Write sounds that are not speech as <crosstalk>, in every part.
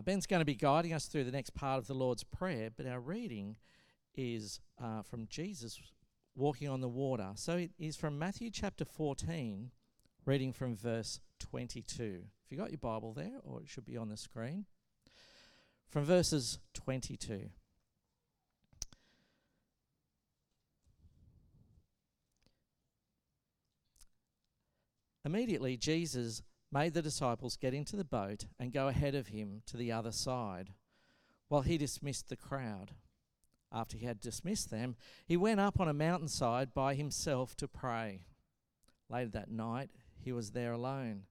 Ben's going to be guiding us through the next part of the Lord's Prayer, but our reading is uh, from Jesus walking on the water. So it is from Matthew chapter 14, reading from verse 22. If you got your Bible there, or it should be on the screen, from verses 22. Immediately, Jesus made the disciples get into the boat and go ahead of him to the other side, while he dismissed the crowd. After he had dismissed them, he went up on a mountainside by himself to pray. Later that night, he was there alone,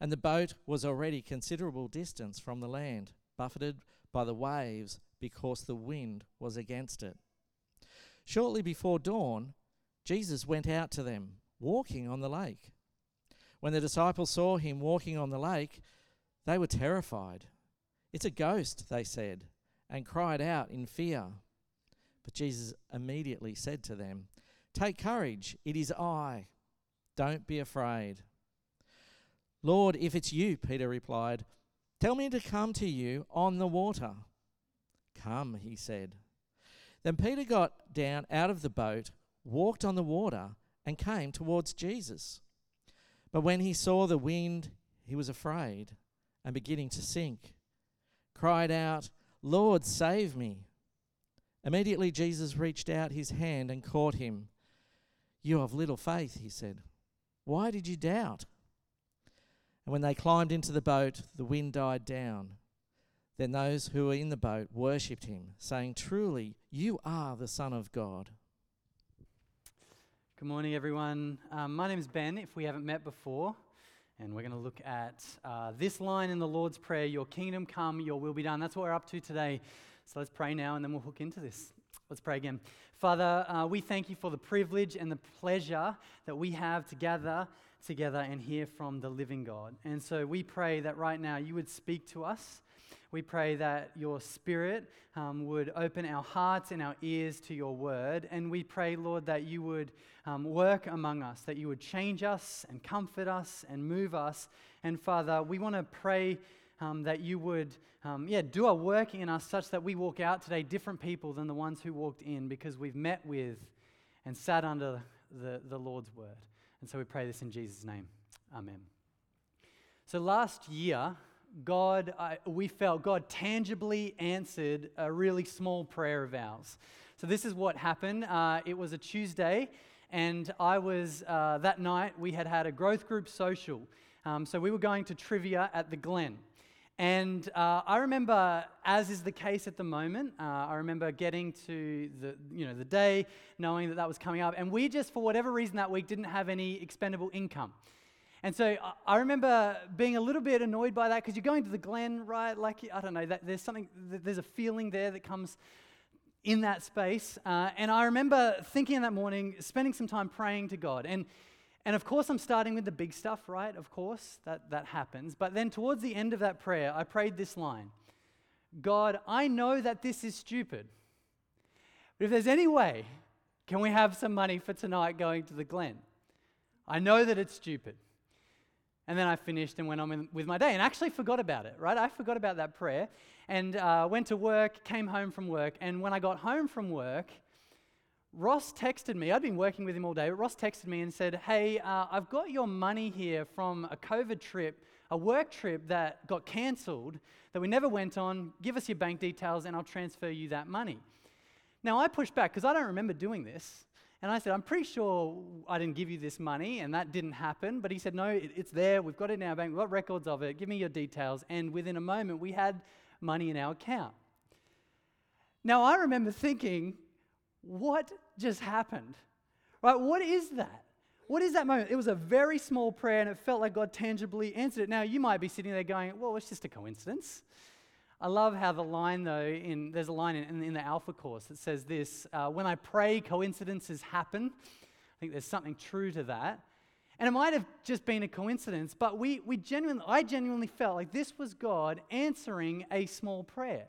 and the boat was already considerable distance from the land, buffeted by the waves because the wind was against it. Shortly before dawn, Jesus went out to them, walking on the lake. When the disciples saw him walking on the lake, they were terrified. It's a ghost, they said, and cried out in fear. But Jesus immediately said to them, Take courage, it is I. Don't be afraid. Lord, if it's you, Peter replied, tell me to come to you on the water. Come, he said. Then Peter got down out of the boat, walked on the water, and came towards Jesus. But when he saw the wind, he was afraid and beginning to sink, cried out, Lord, save me. Immediately Jesus reached out his hand and caught him. You have little faith, he said. Why did you doubt? And when they climbed into the boat, the wind died down. Then those who were in the boat worshipped him, saying, Truly, you are the Son of God. Good morning, everyone. Um, my name is Ben, if we haven't met before, and we're going to look at uh, this line in the Lord's Prayer Your kingdom come, your will be done. That's what we're up to today. So let's pray now, and then we'll hook into this. Let's pray again. Father, uh, we thank you for the privilege and the pleasure that we have to gather together and hear from the living God. And so we pray that right now you would speak to us. We pray that your spirit um, would open our hearts and our ears to your word. And we pray, Lord, that you would um, work among us, that you would change us and comfort us and move us. And Father, we want to pray um, that you would, um, yeah, do a work in us such that we walk out today different people than the ones who walked in because we've met with and sat under the, the Lord's word. And so we pray this in Jesus' name. Amen. So last year, God, uh, we felt God tangibly answered a really small prayer of ours. So, this is what happened. Uh, it was a Tuesday, and I was, uh, that night, we had had a growth group social. Um, so, we were going to trivia at the Glen. And uh, I remember, as is the case at the moment, uh, I remember getting to the, you know, the day, knowing that that was coming up, and we just, for whatever reason that week, didn't have any expendable income. And so I remember being a little bit annoyed by that because you're going to the Glen, right? Like, I don't know, that, there's something, there's a feeling there that comes in that space. Uh, and I remember thinking that morning, spending some time praying to God. And, and of course, I'm starting with the big stuff, right? Of course, that, that happens. But then towards the end of that prayer, I prayed this line God, I know that this is stupid. But if there's any way, can we have some money for tonight going to the Glen? I know that it's stupid. And then I finished and went on with my day and actually forgot about it, right? I forgot about that prayer and uh, went to work, came home from work. And when I got home from work, Ross texted me. I'd been working with him all day. But Ross texted me and said, Hey, uh, I've got your money here from a COVID trip, a work trip that got cancelled that we never went on. Give us your bank details and I'll transfer you that money. Now, I pushed back because I don't remember doing this. And I said, I'm pretty sure I didn't give you this money, and that didn't happen. But he said, No, it, it's there. We've got it in our bank. We've got records of it. Give me your details. And within a moment, we had money in our account. Now, I remember thinking, What just happened? Right? What is that? What is that moment? It was a very small prayer, and it felt like God tangibly answered it. Now, you might be sitting there going, Well, it's just a coincidence. I love how the line, though, in, there's a line in, in the Alpha course that says this uh, When I pray, coincidences happen. I think there's something true to that. And it might have just been a coincidence, but we, we genuinely, I genuinely felt like this was God answering a small prayer.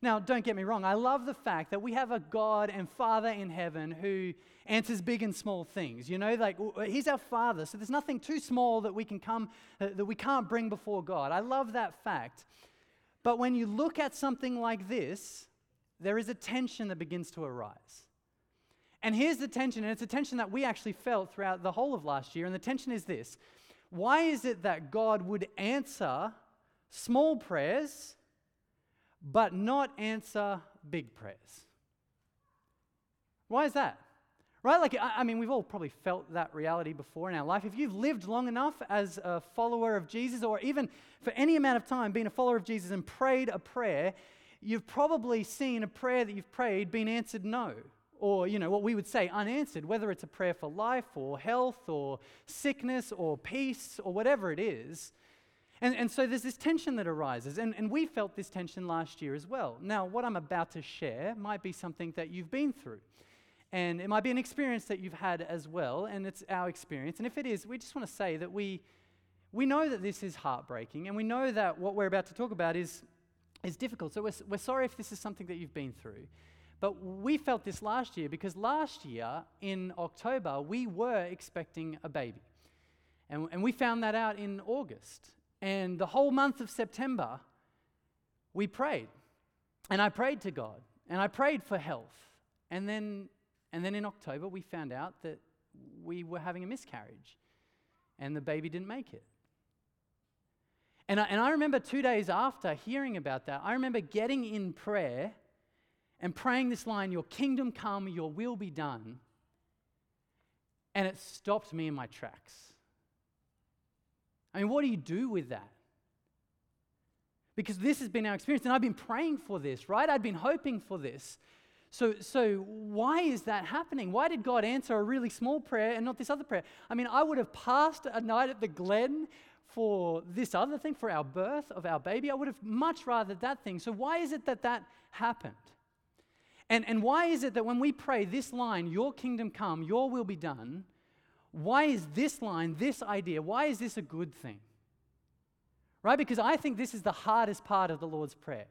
Now, don't get me wrong, I love the fact that we have a God and Father in heaven who answers big and small things. You know, like He's our Father, so there's nothing too small that we can come, uh, that we can't bring before God. I love that fact. But when you look at something like this, there is a tension that begins to arise. And here's the tension, and it's a tension that we actually felt throughout the whole of last year. And the tension is this why is it that God would answer small prayers but not answer big prayers. Why is that? Right? Like, I, I mean, we've all probably felt that reality before in our life. If you've lived long enough as a follower of Jesus, or even for any amount of time being a follower of Jesus and prayed a prayer, you've probably seen a prayer that you've prayed being answered no or you know what we would say unanswered whether it's a prayer for life or health or sickness or peace or whatever it is and, and so there's this tension that arises, and, and we felt this tension last year as well. Now, what I'm about to share might be something that you've been through, and it might be an experience that you've had as well, and it's our experience. And if it is, we just want to say that we, we know that this is heartbreaking, and we know that what we're about to talk about is, is difficult. So we're, we're sorry if this is something that you've been through. But we felt this last year because last year in October, we were expecting a baby. And, and we found that out in August. And the whole month of September, we prayed. And I prayed to God. And I prayed for health. And then, and then in October, we found out that we were having a miscarriage. And the baby didn't make it. And I, and I remember two days after hearing about that, I remember getting in prayer and praying this line, Your kingdom come, your will be done. And it stopped me in my tracks. I mean, what do you do with that? Because this has been our experience, and I've been praying for this, right? I'd been hoping for this. So, so why is that happening? Why did God answer a really small prayer and not this other prayer? I mean, I would have passed a night at the Glen for this other thing, for our birth of our baby. I would have much rather that thing. So, why is it that that happened? And, and why is it that when we pray this line, Your kingdom come, Your will be done, why is this line, this idea, why is this a good thing? Right? Because I think this is the hardest part of the Lord's Prayer.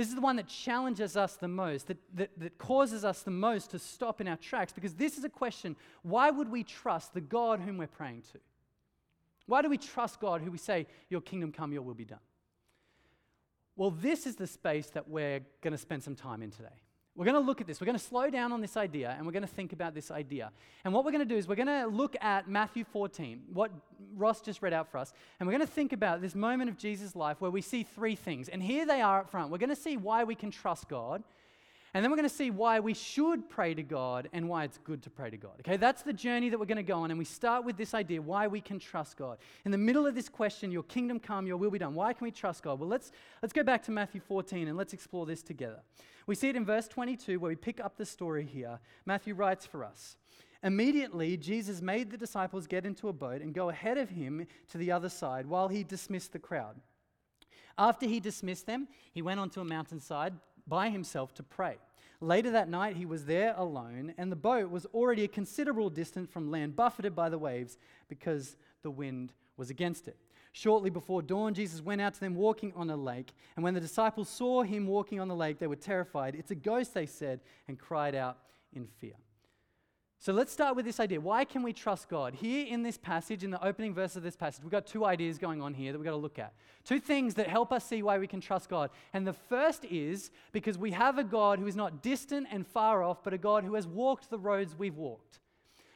This is the one that challenges us the most, that, that, that causes us the most to stop in our tracks, because this is a question why would we trust the God whom we're praying to? Why do we trust God who we say, Your kingdom come, your will be done? Well, this is the space that we're going to spend some time in today. We're going to look at this. We're going to slow down on this idea and we're going to think about this idea. And what we're going to do is we're going to look at Matthew 14, what Ross just read out for us, and we're going to think about this moment of Jesus' life where we see three things. And here they are up front. We're going to see why we can trust God. And then we're going to see why we should pray to God and why it's good to pray to God. Okay, that's the journey that we're going to go on. And we start with this idea why we can trust God. In the middle of this question, your kingdom come, your will be done. Why can we trust God? Well, let's, let's go back to Matthew 14 and let's explore this together. We see it in verse 22 where we pick up the story here. Matthew writes for us. Immediately, Jesus made the disciples get into a boat and go ahead of him to the other side while he dismissed the crowd. After he dismissed them, he went onto a mountainside by himself to pray. Later that night, he was there alone, and the boat was already a considerable distance from land, buffeted by the waves because the wind was against it. Shortly before dawn, Jesus went out to them walking on a lake. And when the disciples saw him walking on the lake, they were terrified. It's a ghost, they said, and cried out in fear. So let's start with this idea. Why can we trust God? Here in this passage, in the opening verse of this passage, we've got two ideas going on here that we've got to look at. Two things that help us see why we can trust God. And the first is because we have a God who is not distant and far off, but a God who has walked the roads we've walked.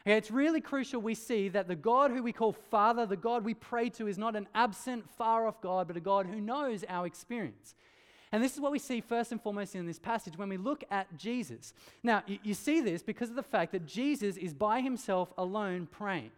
Okay, it's really crucial we see that the God who we call Father, the God we pray to, is not an absent, far off God, but a God who knows our experience. And this is what we see first and foremost in this passage when we look at Jesus. Now, you, you see this because of the fact that Jesus is by himself alone praying.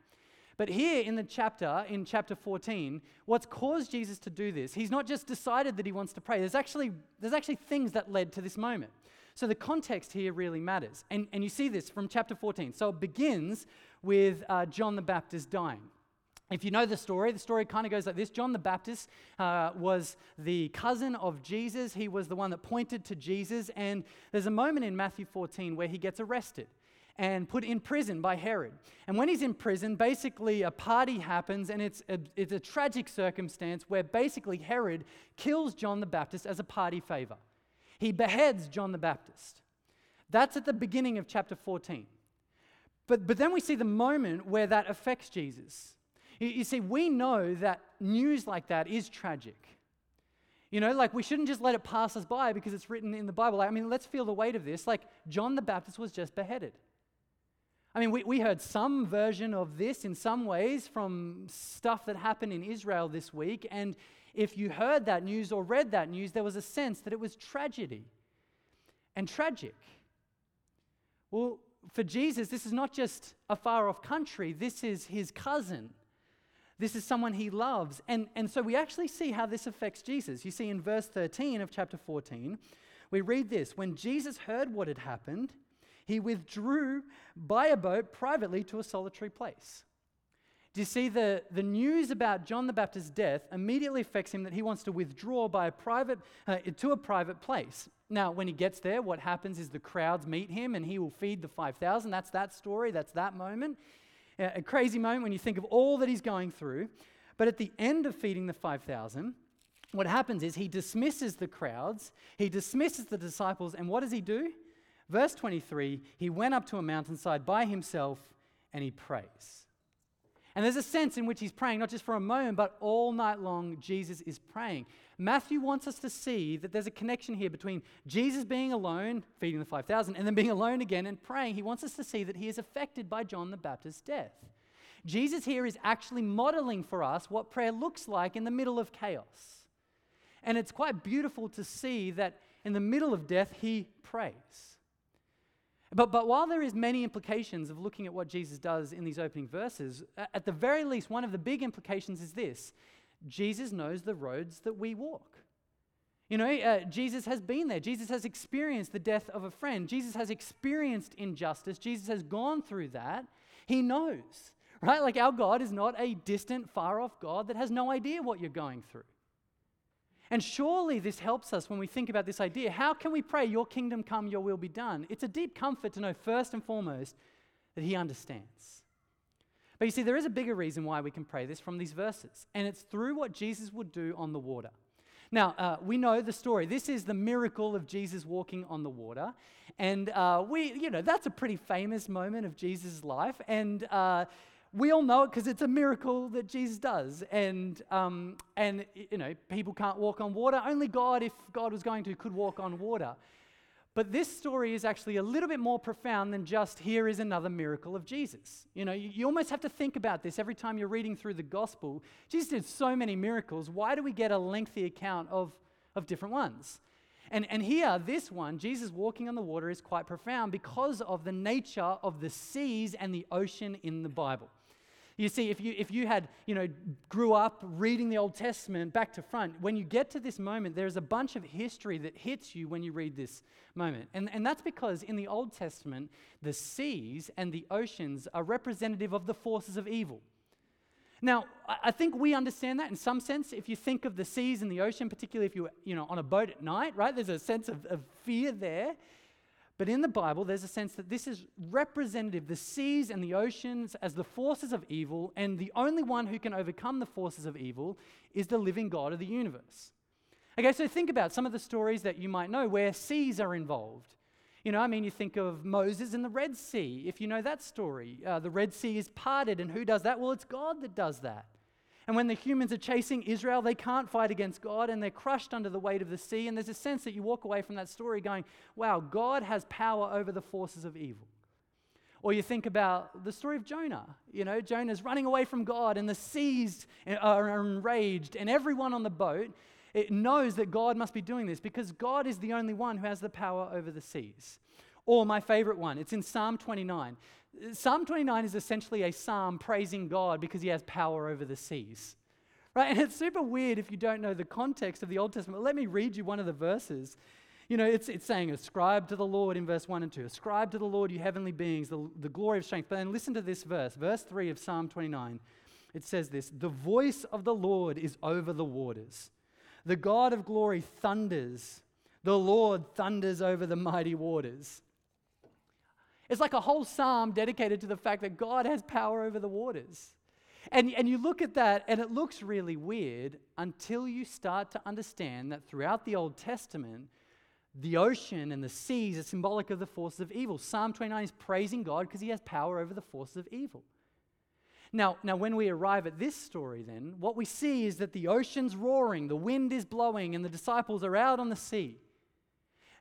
But here in the chapter, in chapter 14, what's caused Jesus to do this, he's not just decided that he wants to pray. There's actually, there's actually things that led to this moment. So the context here really matters. And, and you see this from chapter 14. So it begins with uh, John the Baptist dying. If you know the story, the story kind of goes like this John the Baptist uh, was the cousin of Jesus. He was the one that pointed to Jesus. And there's a moment in Matthew 14 where he gets arrested and put in prison by Herod. And when he's in prison, basically a party happens, and it's a, it's a tragic circumstance where basically Herod kills John the Baptist as a party favor. He beheads John the Baptist. That's at the beginning of chapter 14. But, but then we see the moment where that affects Jesus. You, see, we know that news like that is tragic. You know, like we shouldn't just let it pass us by because it's written in the Bible. I mean, let's feel the weight of this. Like, John the Baptist was just beheaded. I mean, we, we heard some version of this in some ways from stuff that happened in Israel this week. And if you heard that news or read that news, there was a sense that it was tragedy and tragic. Well, for Jesus, this is not just a far off country, this is his cousin. This is someone he loves. And, and so we actually see how this affects Jesus. You see, in verse 13 of chapter 14, we read this When Jesus heard what had happened, he withdrew by a boat privately to a solitary place. Do you see the, the news about John the Baptist's death immediately affects him that he wants to withdraw by a private, uh, to a private place? Now, when he gets there, what happens is the crowds meet him and he will feed the 5,000. That's that story, that's that moment. A crazy moment when you think of all that he's going through. But at the end of feeding the 5,000, what happens is he dismisses the crowds, he dismisses the disciples, and what does he do? Verse 23 he went up to a mountainside by himself and he prays. And there's a sense in which he's praying, not just for a moment, but all night long, Jesus is praying. Matthew wants us to see that there's a connection here between Jesus being alone, feeding the 5,000, and then being alone again and praying. He wants us to see that he is affected by John the Baptist's death. Jesus here is actually modeling for us what prayer looks like in the middle of chaos. And it's quite beautiful to see that in the middle of death, he prays. But, but while there is many implications of looking at what Jesus does in these opening verses, at the very least, one of the big implications is this Jesus knows the roads that we walk. You know, uh, Jesus has been there. Jesus has experienced the death of a friend. Jesus has experienced injustice. Jesus has gone through that. He knows, right? Like our God is not a distant, far off God that has no idea what you're going through. And surely this helps us when we think about this idea. How can we pray, Your kingdom come, Your will be done? It's a deep comfort to know, first and foremost, that He understands. But you see, there is a bigger reason why we can pray this from these verses, and it's through what Jesus would do on the water. Now, uh, we know the story. This is the miracle of Jesus walking on the water. And we, you know, that's a pretty famous moment of Jesus' life. And uh, we all know it because it's a miracle that Jesus does. And, um, and, you know, people can't walk on water. Only God, if God was going to, could walk on water. But this story is actually a little bit more profound than just here is another miracle of Jesus. You know, you, you, almost have to think about this every time you're reading through the gospel. Jesus did so many miracles. Why do we get a lengthy account of, of different ones? And, and here, this one, Jesus walking on the water, is quite profound because of the nature of the seas and the ocean in the Bible. You see, if you, if you had, you know, grew up reading the Old Testament back to front, when you get to this moment, there's a bunch of history that hits you when you read this moment. And, and that's because in the Old Testament, the seas and the oceans are representative of the forces of evil. Now, I think we understand that in some sense. If you think of the seas and the ocean, particularly if you're you know, on a boat at night, right, there's a sense of, of fear there. But in the Bible, there's a sense that this is representative, the seas and the oceans as the forces of evil, and the only one who can overcome the forces of evil is the living God of the universe. Okay, so think about some of the stories that you might know where seas are involved. You know, I mean, you think of Moses and the Red Sea. If you know that story, uh, the Red Sea is parted, and who does that? Well, it's God that does that. And when the humans are chasing Israel, they can't fight against God and they're crushed under the weight of the sea. And there's a sense that you walk away from that story going, wow, God has power over the forces of evil. Or you think about the story of Jonah. You know, Jonah's running away from God and the seas are enraged, and everyone on the boat it knows that God must be doing this because God is the only one who has the power over the seas. Or my favorite one, it's in Psalm 29. Psalm 29 is essentially a psalm praising God because he has power over the seas. Right? And it's super weird if you don't know the context of the Old Testament. Let me read you one of the verses. You know, it's, it's saying, Ascribe to the Lord in verse 1 and 2. Ascribe to the Lord, you heavenly beings, the, the glory of strength. But then listen to this verse, verse 3 of Psalm 29. It says this The voice of the Lord is over the waters. The God of glory thunders. The Lord thunders over the mighty waters. It's like a whole psalm dedicated to the fact that God has power over the waters. And, and you look at that, and it looks really weird until you start to understand that throughout the Old Testament, the ocean and the seas are symbolic of the forces of evil. Psalm 29 is praising God because he has power over the forces of evil. Now, now, when we arrive at this story, then, what we see is that the ocean's roaring, the wind is blowing, and the disciples are out on the sea.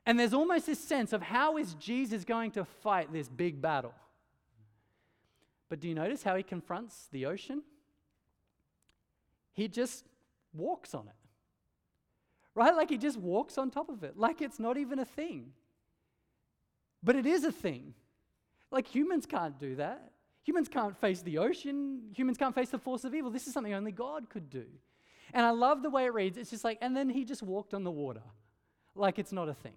And there's almost this sense of how is Jesus going to fight this big battle? But do you notice how he confronts the ocean? He just walks on it. Right? Like he just walks on top of it, like it's not even a thing. But it is a thing. Like humans can't do that. Humans can't face the ocean. Humans can't face the force of evil. This is something only God could do. And I love the way it reads. It's just like, and then he just walked on the water, like it's not a thing.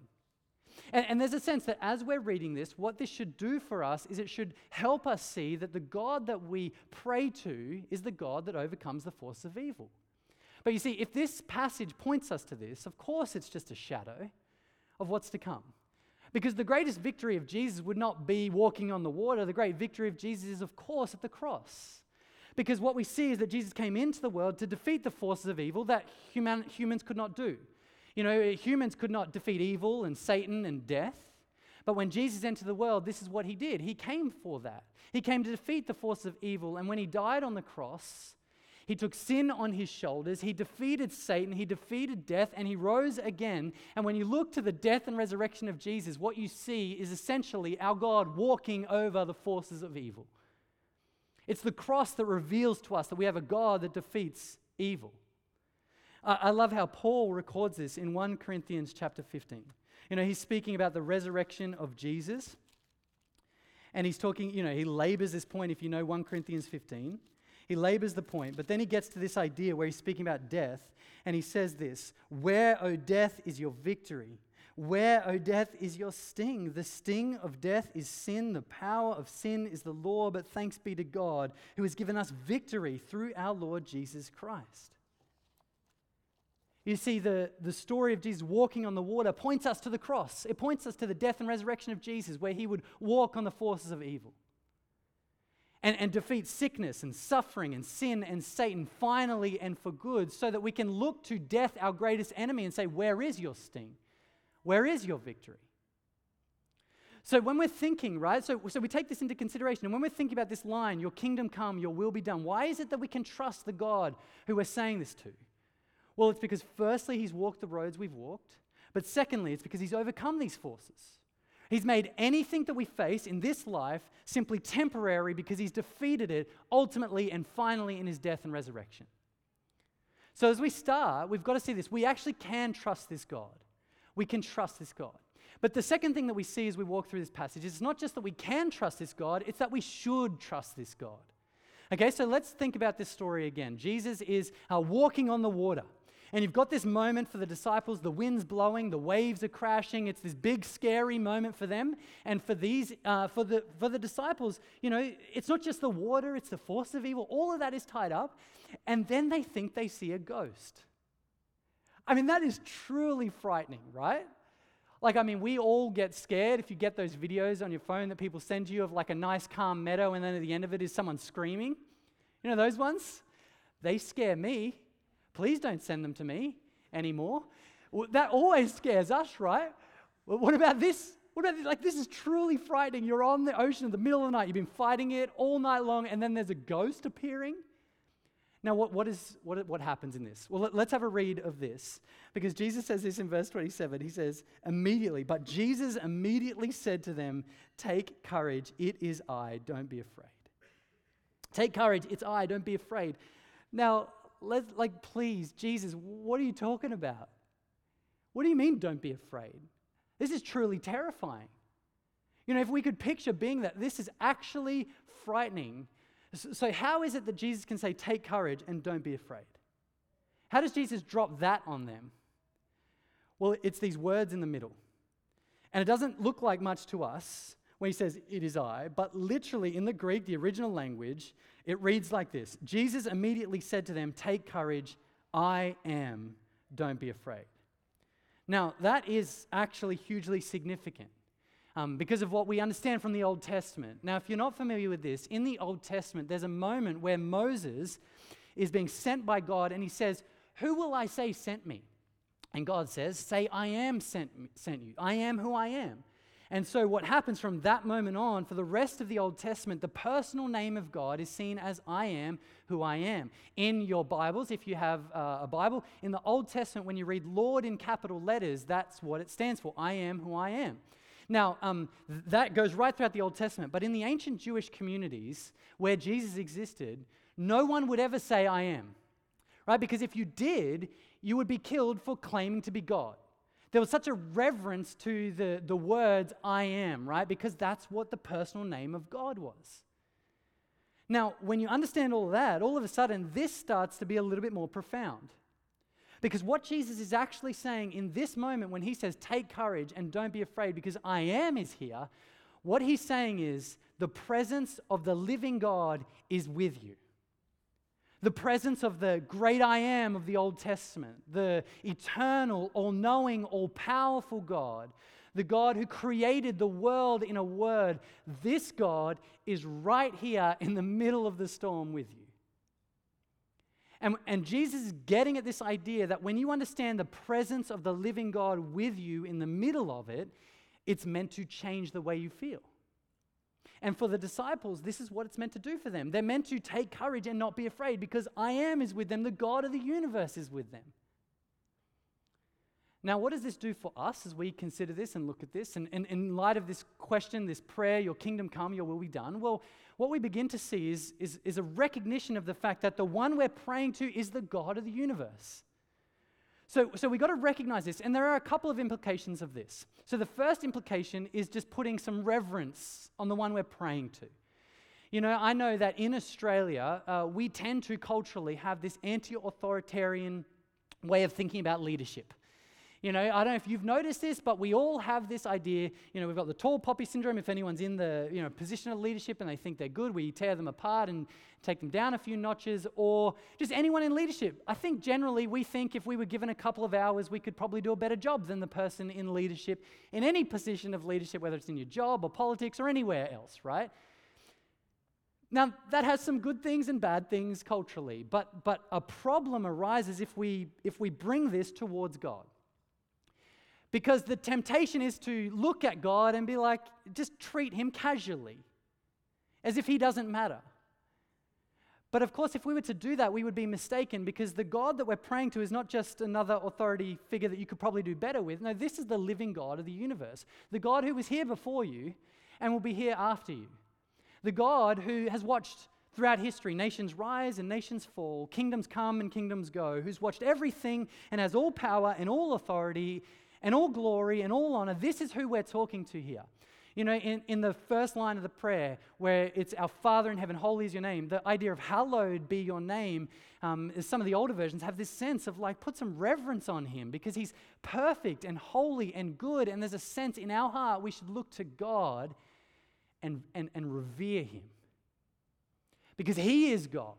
And, and, there's a sense that as we're reading this, what this should do for us is it should help us see that the God that we pray to is the God that overcomes the force of evil. But you see, if this passage points us to this, of course it's just a shadow of what's to come. Because the greatest victory of Jesus would not be walking on the water. The great victory of Jesus is, of course, at the cross. Because what we see is that Jesus came into the world to defeat the forces of evil that human, humans could not do. You know, humans could not defeat evil and Satan and death. But when Jesus entered the world, this is what he did. He came for that. He came to defeat the force of evil. And when he died on the cross, he took sin on his shoulders. He defeated Satan. He defeated death. And he rose again. And when you look to the death and resurrection of Jesus, what you see is essentially our God walking over the forces of evil. It's the cross that reveals to us that we have a God that defeats evil. I love how Paul records this in 1 Corinthians chapter 15. You know, he's speaking about the resurrection of Jesus. And he's talking, you know, he labors this point, if you know 1 Corinthians 15. He labors the point, but then he gets to this idea where he's speaking about death, and he says this Where, O death, is your victory? Where, O death, is your sting? The sting of death is sin. The power of sin is the law. But thanks be to God who has given us victory through our Lord Jesus Christ. You see, the, the story of Jesus walking on the water points us to the cross. It points us to the death and resurrection of Jesus, where he would walk on the forces of evil and, and defeat sickness and suffering and sin and Satan finally and for good, so that we can look to death, our greatest enemy, and say, Where is your sting? Where is your victory? So when we're thinking, right, so, so we take this into consideration, and when we're thinking about this line, Your kingdom come, your will be done, why is it that we can trust the God who we're saying this to? Well, it's because firstly, he's walked the roads we've walked, but secondly, it's because he's overcome these forces. He's made anything that we face in this life simply temporary because he's defeated it ultimately and finally in his death and resurrection. So, as we start, we've got to see this. We actually can trust this God. We can trust this God. But the second thing that we see as we walk through this passage is not just that we can trust this God, it's that we should trust this God. Okay, so let's think about this story again. Jesus is uh, walking on the water. And you've got this moment for the disciples the wind's blowing, the waves are crashing. It's this big, scary moment for them. And for, these, uh, for, the, for the disciples, you know, it's not just the water, it's the force of evil. All of that is tied up. And then they think they see a ghost. I mean, that is truly frightening, right? Like, I mean, we all get scared if you get those videos on your phone that people send you of like a nice, calm meadow, and then at the end of it is someone screaming. You know those ones? They scare me. Please don't send them to me anymore. Well, that always scares us, right? Well, what about this? What about this? Like, this is truly frightening. You're on the ocean in the middle of the night. You've been fighting it all night long, and then there's a ghost appearing. Now, what, what, is, what, what happens in this? Well, let, let's have a read of this. Because Jesus says this in verse 27. He says, immediately, but Jesus immediately said to them, Take courage, it is I, don't be afraid. Take courage, it's I, don't be afraid. Now, let, like, please, Jesus, what are you talking about? What do you mean, don't be afraid? This is truly terrifying. You know, if we could picture being that, this is actually frightening. So, how is it that Jesus can say, take courage and don't be afraid? How does Jesus drop that on them? Well, it's these words in the middle. And it doesn't look like much to us when he says, It is I, but literally in the Greek, the original language, it reads like this Jesus immediately said to them, Take courage, I am, don't be afraid. Now, that is actually hugely significant um, because of what we understand from the Old Testament. Now, if you're not familiar with this, in the Old Testament, there's a moment where Moses is being sent by God and he says, Who will I say sent me? And God says, Say, I am sent, sent you. I am who I am. And so, what happens from that moment on, for the rest of the Old Testament, the personal name of God is seen as I am who I am. In your Bibles, if you have uh, a Bible, in the Old Testament, when you read Lord in capital letters, that's what it stands for I am who I am. Now, um, that goes right throughout the Old Testament, but in the ancient Jewish communities where Jesus existed, no one would ever say, I am, right? Because if you did, you would be killed for claiming to be God. There was such a reverence to the, the words I am, right? Because that's what the personal name of God was. Now, when you understand all that, all of a sudden this starts to be a little bit more profound. Because what Jesus is actually saying in this moment when he says, Take courage and don't be afraid because I am is here, what he's saying is, the presence of the living God is with you the presence of the great I am of the Old Testament, the eternal, all knowing, all powerful God, the God who created the world in a word, this God is right here in the middle of the storm with you. And, and Jesus is getting at this idea that when you understand the presence of the living God with you in the middle of it, it's meant to change the way you feel. And for the disciples, this is what it's meant to do for them. They're meant to take courage and not be afraid because I am is with them, the God of the universe is with them. Now, what does this do for us as we consider this and look at this? And, and, in light of this question, this prayer, your kingdom come, your will be done, well, what we begin to see is, is, is a recognition of the fact that the one we're praying to is the God of the universe. So, so we've got to recognize this, and there are a couple of implications of this. So, the first implication is just putting some reverence on the one we're praying to. You know, I know that in Australia, uh, we tend to culturally have this anti authoritarian way of thinking about leadership. You know, I don't know if you've noticed this, but we all have this idea. You know, we've got the tall poppy syndrome. If anyone's in the you know position of leadership and they think they're good, we tear them apart and take them down a few notches. Or just anyone in leadership. I think generally we think if we were given a couple of hours, we could probably do a better job than the person in leadership in any position of leadership, whether it's in your job or politics or anywhere else, right? Now, that has some good things and bad things culturally, but, but a problem arises if we, if we bring this towards God. Because the temptation is to look at God and be like, just treat him casually, as if he doesn't matter. But of course, if we were to do that, we would be mistaken because the God that we're praying to is not just another authority figure that you could probably do better with. No, this is the living God of the universe, the God who was here before you and will be here after you, the God who has watched throughout history nations rise and nations fall, kingdoms come and kingdoms go, who's watched everything and has all power and all authority and all glory and all honor. This is who we're talking to here. You know, in, in the first line of the prayer, where it's our Father in heaven, holy is your name, the idea of hallowed be your name, um, some of the older versions have this sense of like, put some reverence on him because he's perfect and holy and good. And there's a sense in our heart we should look to God and, and, and revere him because he is God.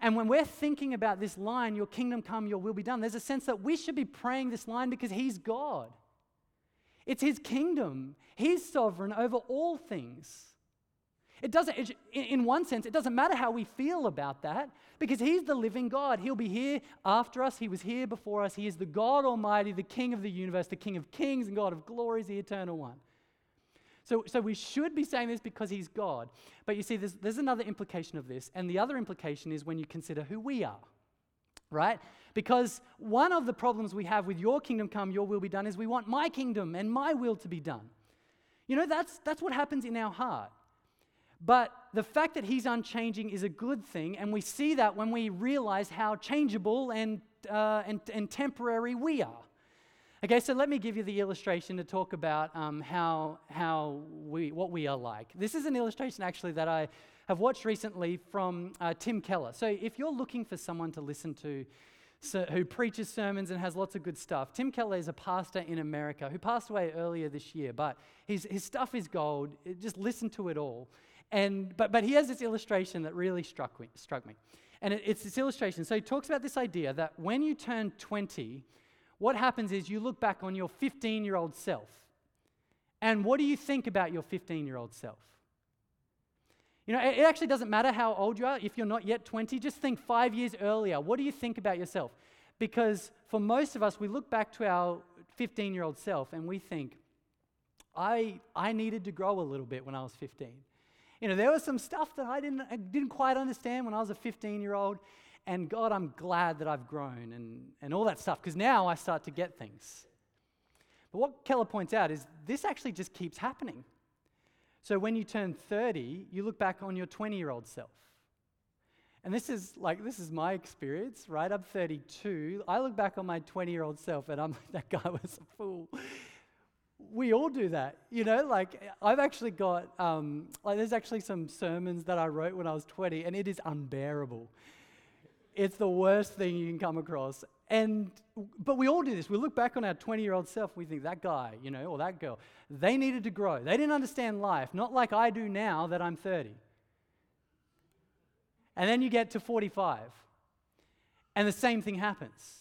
And when we're thinking about this line, Your kingdom come, Your will be done, there's a sense that we should be praying this line because He's God. It's His kingdom, He's sovereign over all things. It doesn't, it, in one sense, it doesn't matter how we feel about that because He's the living God. He'll be here after us. He was here before us. He is the God Almighty, the King of the universe, the King of kings and God of glories, the eternal one. So, so we should be saying this because he's God. But you see, there's, there's another implication of this. And the other implication is when you consider who we are, right? Because one of the problems we have with your kingdom come, your will be done, is we want my kingdom and my will to be done. You know, that's, that's what happens in our heart. But the fact that he's unchanging is a good thing, and we see that when we realize how changeable and, uh, and, and temporary we are. Okay, so let me give you the illustration to talk about um, how, how we, what we are like. This is an illustration actually that I have watched recently from uh, Tim Keller. So if you're looking for someone to listen to so, who preaches sermons and has lots of good stuff. Tim Keller is a pastor in America who passed away earlier this year, but his, his stuff is gold. Just listen to it all. And, but, but he has this illustration that really struck me. Struck me. And it, it's this illustration. So he talks about this idea that when you turn 20, what happens is you look back on your 15 year old self. And what do you think about your 15 year old self? You know, it actually doesn't matter how old you are. If you're not yet 20, just think five years earlier. What do you think about yourself? Because for most of us, we look back to our 15 year old self and we think, I, I needed to grow a little bit when I was 15. You know, there was some stuff that I didn't, I didn't quite understand when I was a 15 year old. And God, I'm glad that I've grown and, and all that stuff because now I start to get things. But what Keller points out is this actually just keeps happening. So when you turn 30, you look back on your 20 year old self. And this is like, this is my experience, right? I'm 32. I look back on my 20 year old self and I'm <laughs> like, that guy was a fool. We all do that, you know? Like, I've actually got, um, like, there's actually some sermons that I wrote when I was 20, and it is unbearable. It's the worst thing you can come across. And, but we all do this. We look back on our 20 year old self, we think that guy, you know, or that girl, they needed to grow. They didn't understand life, not like I do now that I'm 30. And then you get to 45, and the same thing happens.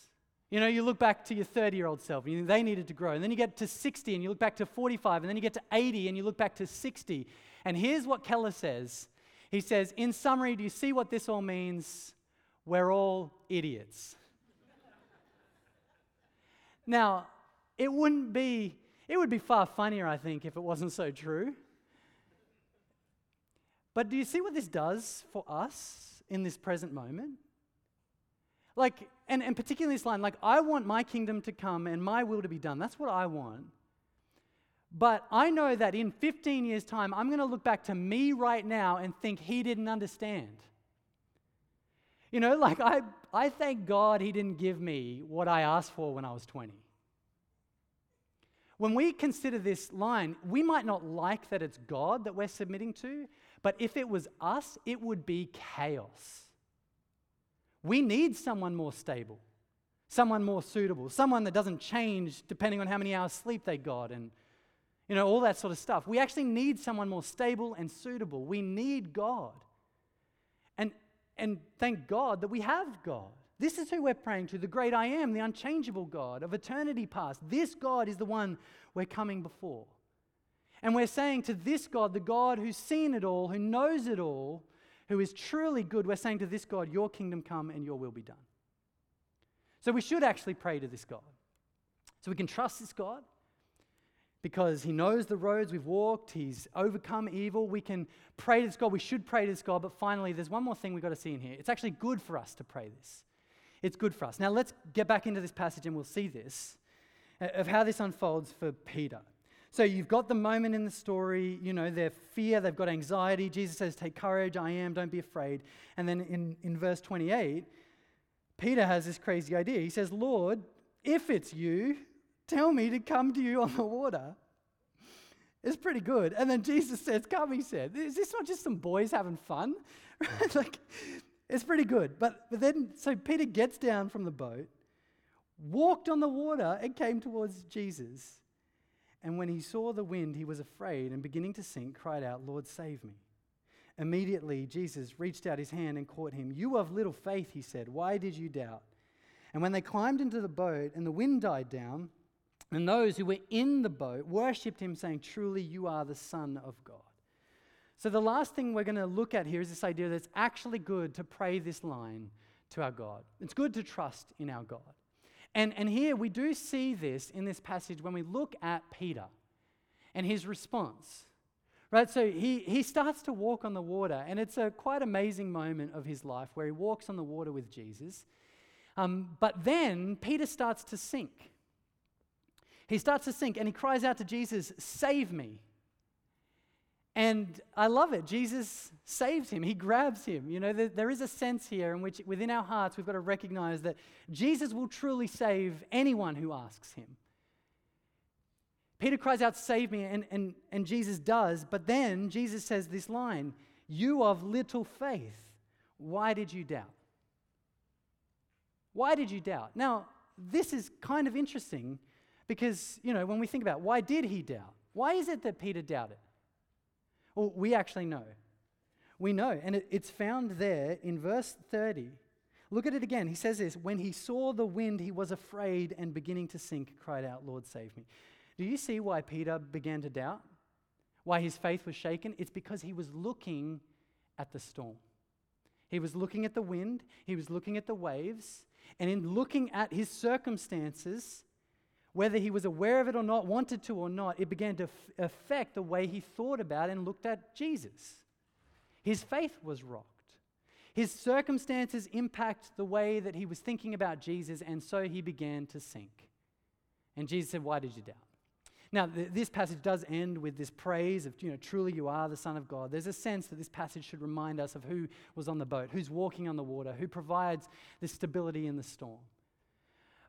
You know, you look back to your 30 year old self, and you think they needed to grow. And then you get to 60, and you look back to 45, and then you get to 80, and you look back to 60. And here's what Keller says He says, In summary, do you see what this all means? We're all idiots. Now, it wouldn't be, it would be far funnier, I think, if it wasn't so true. But do you see what this does for us in this present moment? Like, and, and particularly this line, like, I want my kingdom to come and my will to be done. That's what I want. But I know that in 15 years' time, I'm going to look back to me right now and think he didn't understand. You know, like I, I thank God he didn't give me what I asked for when I was 20. When we consider this line, we might not like that it's God that we're submitting to, but if it was us, it would be chaos. We need someone more stable, someone more suitable, someone that doesn't change depending on how many hours sleep they got and you know all that sort of stuff. We actually need someone more stable and suitable. We need God. And thank God that we have God. This is who we're praying to the great I am, the unchangeable God of eternity past. This God is the one we're coming before. And we're saying to this God, the God who's seen it all, who knows it all, who is truly good, we're saying to this God, Your kingdom come and your will be done. So we should actually pray to this God. So we can trust this God because he knows the roads we've walked, he's overcome evil. We can pray to this God. We should pray to this God. But finally, there's one more thing we've got to see in here. It's actually good for us to pray this. It's good for us. Now, let's get back into this passage and we'll see this uh, of how this unfolds for Peter. So, you've got the moment in the story, you know, their fear, they've got anxiety. Jesus says, Take courage, I am, don't be afraid. And then in, in verse 28, Peter has this crazy idea. He says, Lord, if it's you, tell me to come to you on the water. It's pretty good. And then Jesus says, Come, he said. Is this not just some boys having fun? <laughs> like, it's pretty good. But, but then, so Peter gets down from the boat, walked on the water, and came towards Jesus. And when he saw the wind, he was afraid and beginning to sink, cried out, Lord, save me. Immediately, Jesus reached out his hand and caught him. You of little faith, he said, why did you doubt? And when they climbed into the boat and the wind died down, and those who were in the boat worshipped him, saying, Truly, you are the Son of God. So, the last thing we're going to look at here is this idea that it's actually good to pray this line to our God. It's good to trust in our God. And, and here we do see this in this passage when we look at Peter and his response. Right, so he, he starts to walk on the water, and it's a quite amazing moment of his life where he walks on the water with Jesus. Um, but then Peter starts to sink. He starts to sink and he cries out to Jesus, Save me. And I love it. Jesus saves him, he grabs him. You know, there, there is a sense here in which within our hearts we've got to recognize that Jesus will truly save anyone who asks him. Peter cries out, Save me, and, and, and Jesus does. But then Jesus says this line You of little faith, why did you doubt? Why did you doubt? Now, this is kind of interesting because, you know, when we think about why did he doubt? Why is it that Peter doubted? Well, we actually know. We know, and it, it's found there in verse 30. Look at it again. He says this When he saw the wind, he was afraid and beginning to sink, cried out, Lord, save me. Do you see why Peter began to doubt? Why his faith was shaken? It's because he was looking at the storm. He was looking at the wind, he was looking at the waves, and in looking at his circumstances, whether he was aware of it or not, wanted to or not, it began to f- affect the way he thought about and looked at Jesus. His faith was rocked. His circumstances impact the way that he was thinking about Jesus, and so he began to sink. And Jesus said, Why did you doubt? Now, th- this passage does end with this praise of, you know, truly you are the Son of God. There's a sense that this passage should remind us of who was on the boat, who's walking on the water, who provides the stability in the storm.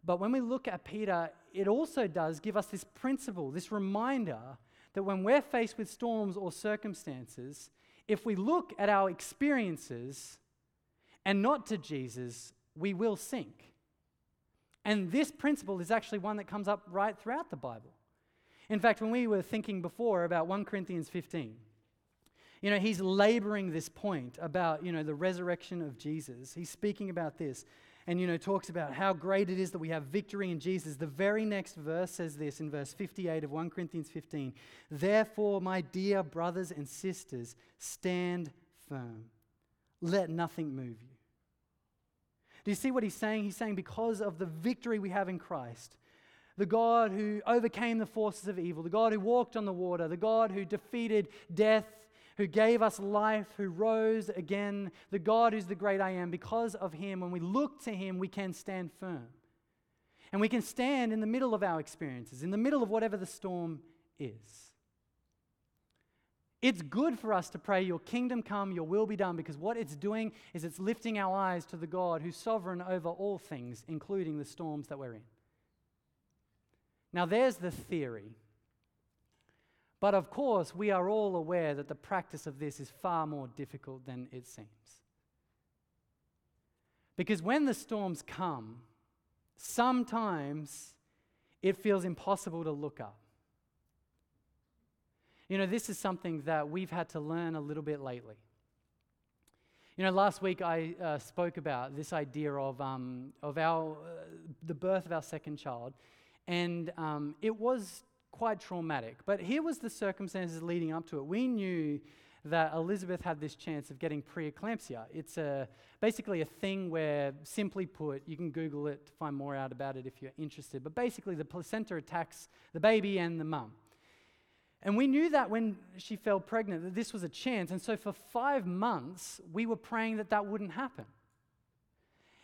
But when we look at Peter, it also does give us this principle, this reminder that when we're faced with storms or circumstances, if we look at our experiences and not to Jesus, we will sink. And this principle is actually one that comes up right throughout the Bible. In fact, when we were thinking before about 1 Corinthians 15, you know, he's laboring this point about, you know, the resurrection of Jesus. He's speaking about this and, you know, talks about how great it is that we have victory in Jesus. The very next verse says this in verse 58 of 1 Corinthians 15 Therefore, my dear brothers and sisters, stand firm. Let nothing move you. Do you see what he's saying? He's saying because of the victory we have in Christ, the God who overcame the forces of evil, the God who walked on the water, the God who defeated death, who gave us life, who rose again, the God who's the great I am. Because of him, when we look to him, we can stand firm. And we can stand in the middle of our experiences, in the middle of whatever the storm is. It's good for us to pray, Your kingdom come, Your will be done, because what it's doing is it's lifting our eyes to the God who's sovereign over all things, including the storms that we're in. Now, there's the theory. But of course, we are all aware that the practice of this is far more difficult than it seems. Because when the storms come, sometimes it feels impossible to look up. You know, this is something that we've had to learn a little bit lately. You know, last week I uh, spoke about this idea of, um, of our, uh, the birth of our second child and um, it was quite traumatic. But here was the circumstances leading up to it. We knew that Elizabeth had this chance of getting preeclampsia. It's a, basically a thing where, simply put, you can Google it to find more out about it if you're interested. But basically, the placenta attacks the baby and the mum. And we knew that when she fell pregnant, that this was a chance. And so for five months, we were praying that that wouldn't happen.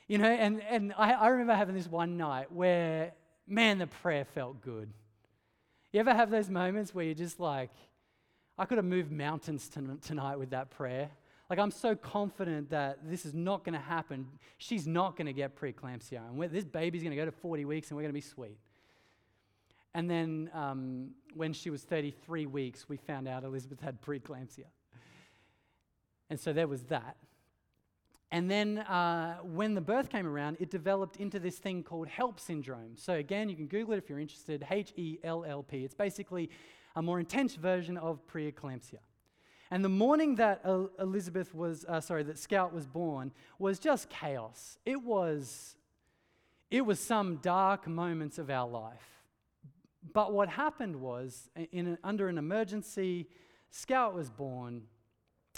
You know, and, and I, I remember having this one night where man, the prayer felt good. You ever have those moments where you're just like, I could have moved mountains tonight with that prayer? Like, I'm so confident that this is not going to happen. She's not going to get preeclampsia. And this baby's going to go to 40 weeks and we're going to be sweet. And then um, when she was 33 weeks, we found out Elizabeth had preeclampsia. And so there was that. And then uh, when the birth came around, it developed into this thing called HELLP syndrome. So, again, you can Google it if you're interested H E L L P. It's basically a more intense version of preeclampsia. And the morning that Elizabeth was, uh, sorry, that Scout was born was just chaos. It was, it was some dark moments of our life. But what happened was, in under an emergency, Scout was born,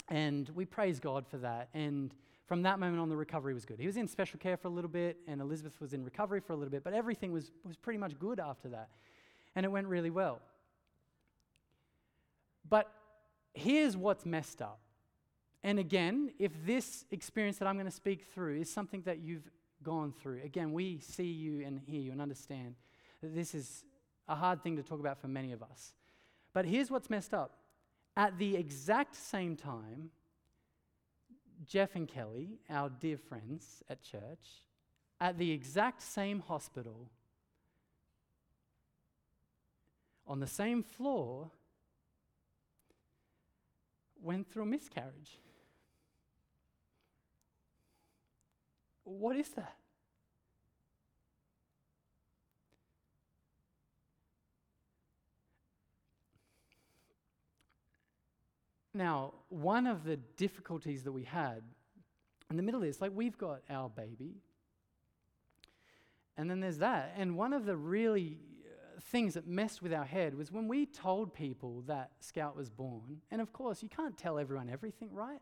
and we praise God for that. And from that moment on, the recovery was good. He was in special care for a little bit, and Elizabeth was in recovery for a little bit, but everything was, was pretty much good after that. And it went really well. But here's what's messed up. And again, if this experience that I'm going to speak through is something that you've gone through, again, we see you and hear you and understand that this is a hard thing to talk about for many of us. But here's what's messed up. At the exact same time, Jeff and Kelly, our dear friends at church, at the exact same hospital, on the same floor, went through a miscarriage. What is that? Now, one of the difficulties that we had in the middle is like we've got our baby, and then there's that. And one of the really uh, things that messed with our head was when we told people that Scout was born, and of course, you can't tell everyone everything, right?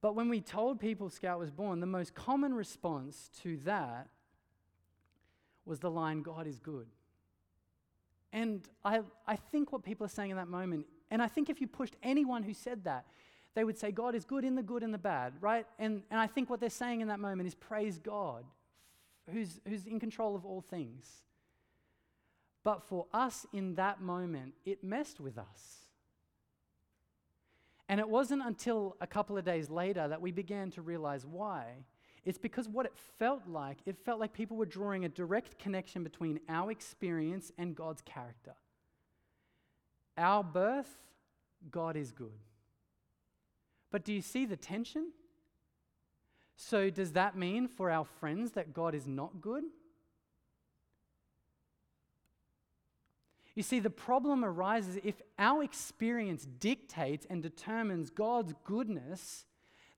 But when we told people Scout was born, the most common response to that was the line, God is good. And I, I think what people are saying in that moment, and I think if you pushed anyone who said that, they would say, God is good in the good and the bad, right? And, and I think what they're saying in that moment is praise God, who's, who's in control of all things. But for us in that moment, it messed with us. And it wasn't until a couple of days later that we began to realize why. It's because what it felt like, it felt like people were drawing a direct connection between our experience and God's character. Our birth, God is good. But do you see the tension? So, does that mean for our friends that God is not good? You see, the problem arises if our experience dictates and determines God's goodness,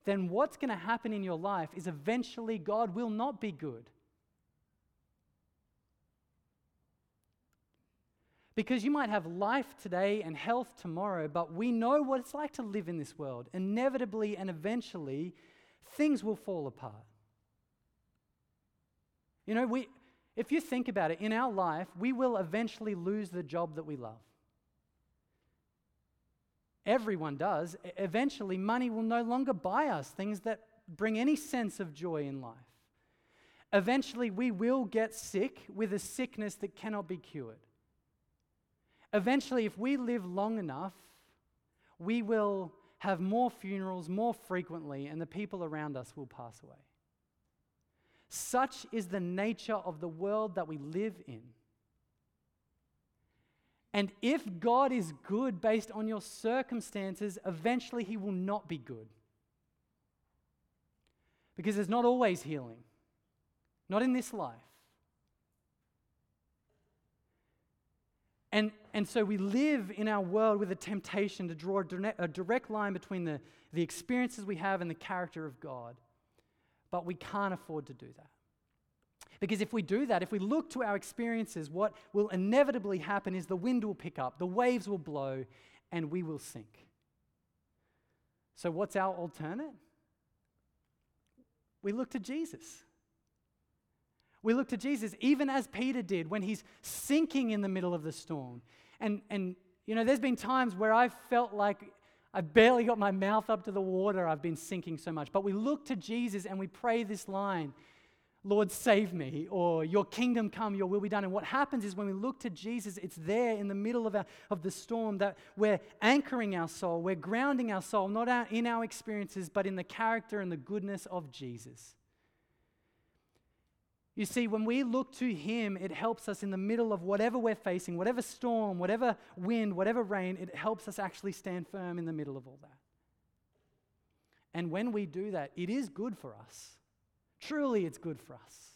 then what's going to happen in your life is eventually God will not be good. Because you might have life today and health tomorrow, but we know what it's like to live in this world. Inevitably and eventually, things will fall apart. You know, we, if you think about it, in our life, we will eventually lose the job that we love. Everyone does. Eventually, money will no longer buy us things that bring any sense of joy in life. Eventually, we will get sick with a sickness that cannot be cured. Eventually, if we live long enough, we will have more funerals more frequently, and the people around us will pass away. Such is the nature of the world that we live in. And if God is good based on your circumstances, eventually he will not be good. Because there's not always healing, not in this life. And, and so we live in our world with a temptation to draw a direct line between the, the experiences we have and the character of God. But we can't afford to do that. Because if we do that, if we look to our experiences, what will inevitably happen is the wind will pick up, the waves will blow, and we will sink. So, what's our alternate? We look to Jesus. We look to Jesus, even as Peter did when he's sinking in the middle of the storm. And, and you know, there's been times where I've felt like I barely got my mouth up to the water. I've been sinking so much. But we look to Jesus and we pray this line Lord, save me, or Your kingdom come, Your will be done. And what happens is when we look to Jesus, it's there in the middle of, our, of the storm that we're anchoring our soul, we're grounding our soul, not our, in our experiences, but in the character and the goodness of Jesus. You see, when we look to Him, it helps us in the middle of whatever we're facing, whatever storm, whatever wind, whatever rain, it helps us actually stand firm in the middle of all that. And when we do that, it is good for us. Truly, it's good for us.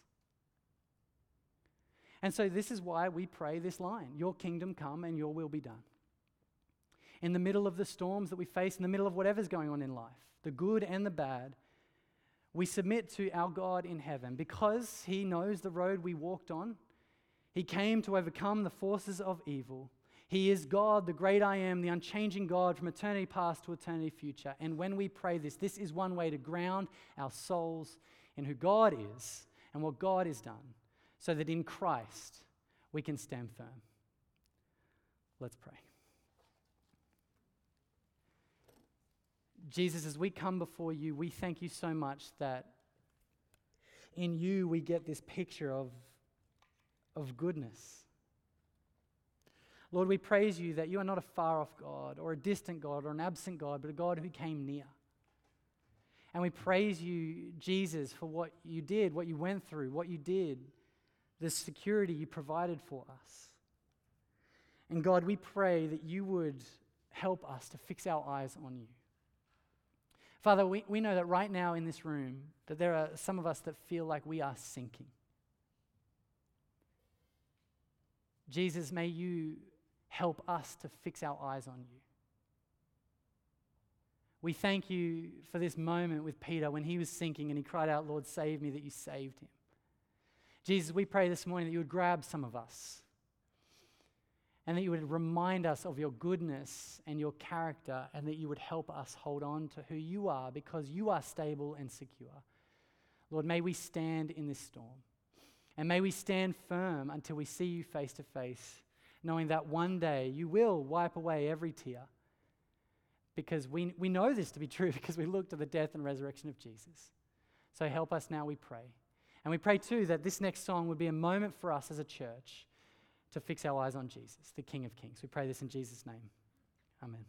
And so, this is why we pray this line Your kingdom come and your will be done. In the middle of the storms that we face, in the middle of whatever's going on in life, the good and the bad, we submit to our God in heaven because He knows the road we walked on. He came to overcome the forces of evil. He is God, the great I am, the unchanging God from eternity past to eternity future. And when we pray this, this is one way to ground our souls in who God is and what God has done, so that in Christ we can stand firm. Let's pray. Jesus, as we come before you, we thank you so much that in you we get this picture of, of goodness. Lord, we praise you that you are not a far off God or a distant God or an absent God, but a God who came near. And we praise you, Jesus, for what you did, what you went through, what you did, the security you provided for us. And God, we pray that you would help us to fix our eyes on you. Father, we, we know that right now in this room, that there are some of us that feel like we are sinking. Jesus, may you help us to fix our eyes on you. We thank you for this moment with Peter when he was sinking and he cried out, Lord, save me, that you saved him. Jesus, we pray this morning that you would grab some of us and that you would remind us of your goodness and your character, and that you would help us hold on to who you are because you are stable and secure. Lord, may we stand in this storm, and may we stand firm until we see you face to face, knowing that one day you will wipe away every tear. Because we, we know this to be true <laughs> because we look to the death and resurrection of Jesus. So help us now, we pray. And we pray too that this next song would be a moment for us as a church to fix our eyes on Jesus, the King of Kings. We pray this in Jesus' name. Amen.